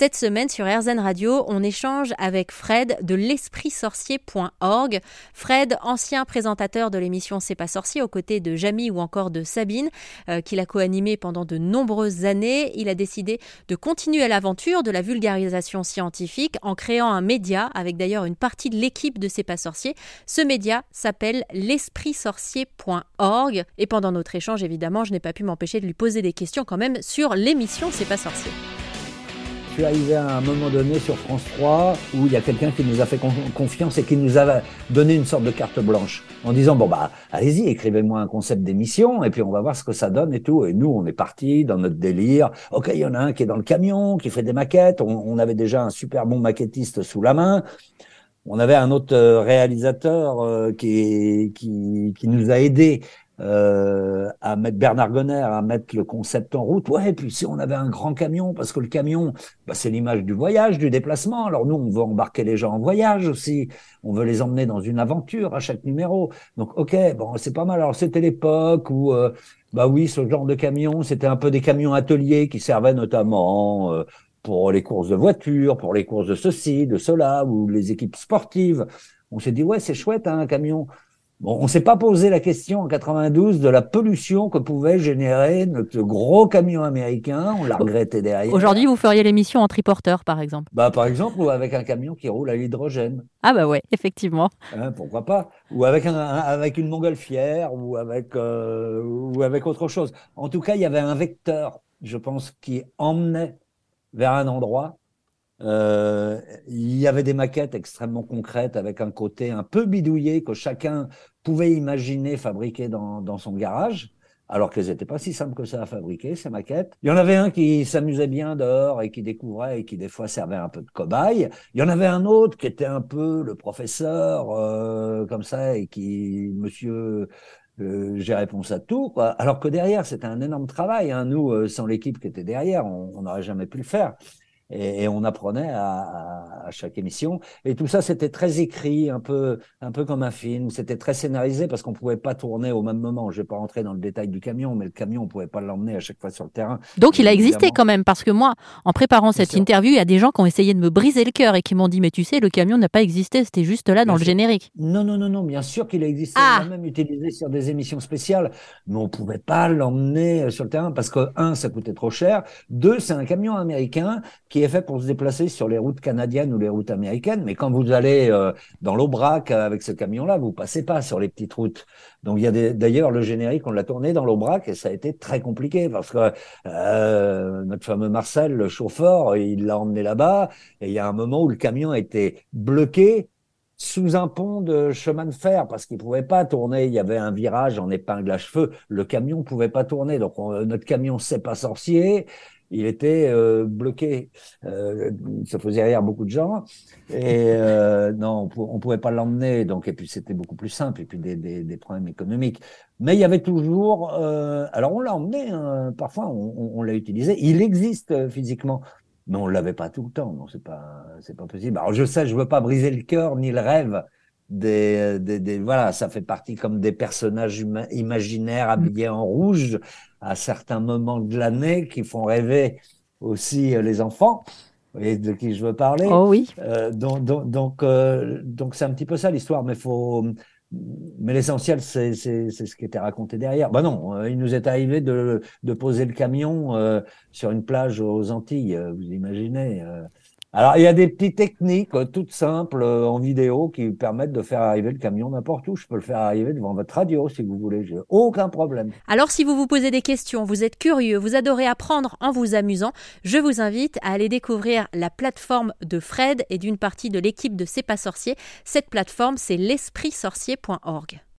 Cette semaine sur RZN Radio, on échange avec Fred de l'espritsorcier.org. Fred, ancien présentateur de l'émission C'est pas sorcier aux côtés de Jamie ou encore de Sabine, euh, qu'il a co-animé pendant de nombreuses années. Il a décidé de continuer l'aventure de la vulgarisation scientifique en créant un média avec d'ailleurs une partie de l'équipe de C'est pas sorcier. Ce média s'appelle l'espritsorcier.org et pendant notre échange évidemment, je n'ai pas pu m'empêcher de lui poser des questions quand même sur l'émission C'est pas sorcier. Suis arrivé à un moment donné sur France 3 où il y a quelqu'un qui nous a fait confiance et qui nous a donné une sorte de carte blanche en disant bon bah allez-y écrivez-moi un concept d'émission et puis on va voir ce que ça donne et tout. Et nous on est parti dans notre délire. Ok il y en a un qui est dans le camion qui fait des maquettes. On, avait déjà un super bon maquettiste sous la main. On avait un autre euh, réalisateur euh, qui, qui, qui nous a aidés euh, à mettre Bernard Gonner, à mettre le concept en route. Ouais, et puis si on avait un grand camion, parce que le camion, bah, c'est l'image du voyage, du déplacement. Alors nous, on veut embarquer les gens en voyage aussi. On veut les emmener dans une aventure à chaque numéro. Donc, ok, bon, c'est pas mal. Alors c'était l'époque où, euh, bah oui, ce genre de camion, c'était un peu des camions ateliers qui servaient notamment euh, pour les courses de voitures, pour les courses de ceci, de cela, ou les équipes sportives. On s'est dit, ouais, c'est chouette, hein, un camion. Bon, on s'est pas posé la question en 92 de la pollution que pouvait générer notre gros camion américain. On l'a regretté derrière. Aujourd'hui, vous feriez l'émission en triporteur, par exemple Bah, par exemple, ou avec un camion qui roule à l'hydrogène. Ah bah ouais, effectivement. Hein, pourquoi pas Ou avec un, avec une montgolfière, ou avec euh, ou avec autre chose. En tout cas, il y avait un vecteur, je pense, qui emmenait vers un endroit euh, il y avait des maquettes extrêmement concrètes avec un côté un peu bidouillé que chacun pouvait imaginer fabriquer dans, son garage, alors qu'elles n'étaient pas si simples que ça à fabriquer, ces maquettes. Il y en avait un qui s'amusait bien dehors et qui découvrait et qui des fois servait un peu de cobaye. Il y en avait un autre qui était un peu le professeur, euh, comme ça, et qui, monsieur, euh, j'ai réponse à tout. Alors que derrière, c'était un énorme travail. Hein. Nous, euh, sans l'équipe qui était derrière, on n'aurait jamais pu le faire et, on apprenait à, à, chaque émission. Et tout ça, c'était très écrit, un peu, un peu comme un film. C'était très scénarisé parce qu'on pouvait pas tourner au même moment. Je vais pas rentrer dans le détail du camion, mais le camion, on pouvait pas l'emmener à chaque fois sur le terrain. Donc, il a existé quand même, parce que moi, en préparant cette interview, il y a des gens qui ont essayé de me briser le cœur et qui m'ont dit, mais tu sais, le camion n'a pas existé, c'était juste là dans le générique. Non, non, non, non, bien sûr qu'il a existé. Ah. On l'a même utilisé sur des émissions spéciales, mais on pouvait pas l'emmener euh, sur le terrain parce que, un, ça coûtait trop cher. Deux, c'est un camion américain qui est fait pour se déplacer sur les routes canadiennes ou les routes américaines, mais quand vous allez euh, dans l'Aubrac avec ce camion-là, vous passez pas sur les petites routes. Donc il y a d'ailleurs le générique, on l'a tourné dans l'Aubrac et ça a été très compliqué parce que euh, notre fameux Marcel, le chauffeur, il l'a emmené là-bas et il y a un moment où le camion a été bloqué sous un pont de chemin de fer parce qu'il pouvait pas tourner. Il y avait un virage en épingle à cheveux. Le camion pouvait pas tourner. Donc notre camion c'est pas sorcier il était euh, bloqué. Euh, ça faisait rire beaucoup de gens. Et euh, non, on, pouvait pas l'emmener. Donc, et puis c'était beaucoup plus simple. Et puis des, des, des, problèmes économiques. Mais il y avait toujours. Euh, alors on l'a emmené. Hein, parfois, on, on l'a utilisé. Il existe physiquement. Mais on l'avait pas tout le temps. Non, c'est pas, c'est pas possible. Alors je sais, je veux pas briser le cœur ni le rêve des, des, des, voilà, ça fait partie comme des personnages imaginaires mm. habillés en rouge à certains moments de l'année qui font rêver aussi euh, les enfants et de qui je veux parler. Oh oui. Euh, donc donc donc euh, donc c'est un petit peu ça l'histoire, mais faut mais l'essentiel c'est c'est c'est ce qui était raconté derrière. Bah non, euh, il nous est arrivé de de poser le camion euh, sur une plage aux Antilles, vous imaginez. Alors, il y a des petites techniques euh, toutes simples euh, en vidéo qui permettent de faire arriver le camion n'importe où. Je peux le faire arriver devant votre radio si vous voulez. J'ai aucun problème. Alors, si vous vous posez des questions, vous êtes curieux, vous adorez apprendre en vous amusant, je vous invite à aller découvrir la plateforme de Fred et d'une partie de l'équipe de C'est pas sorcier. Cette plateforme, c'est l'espritsorcier.org.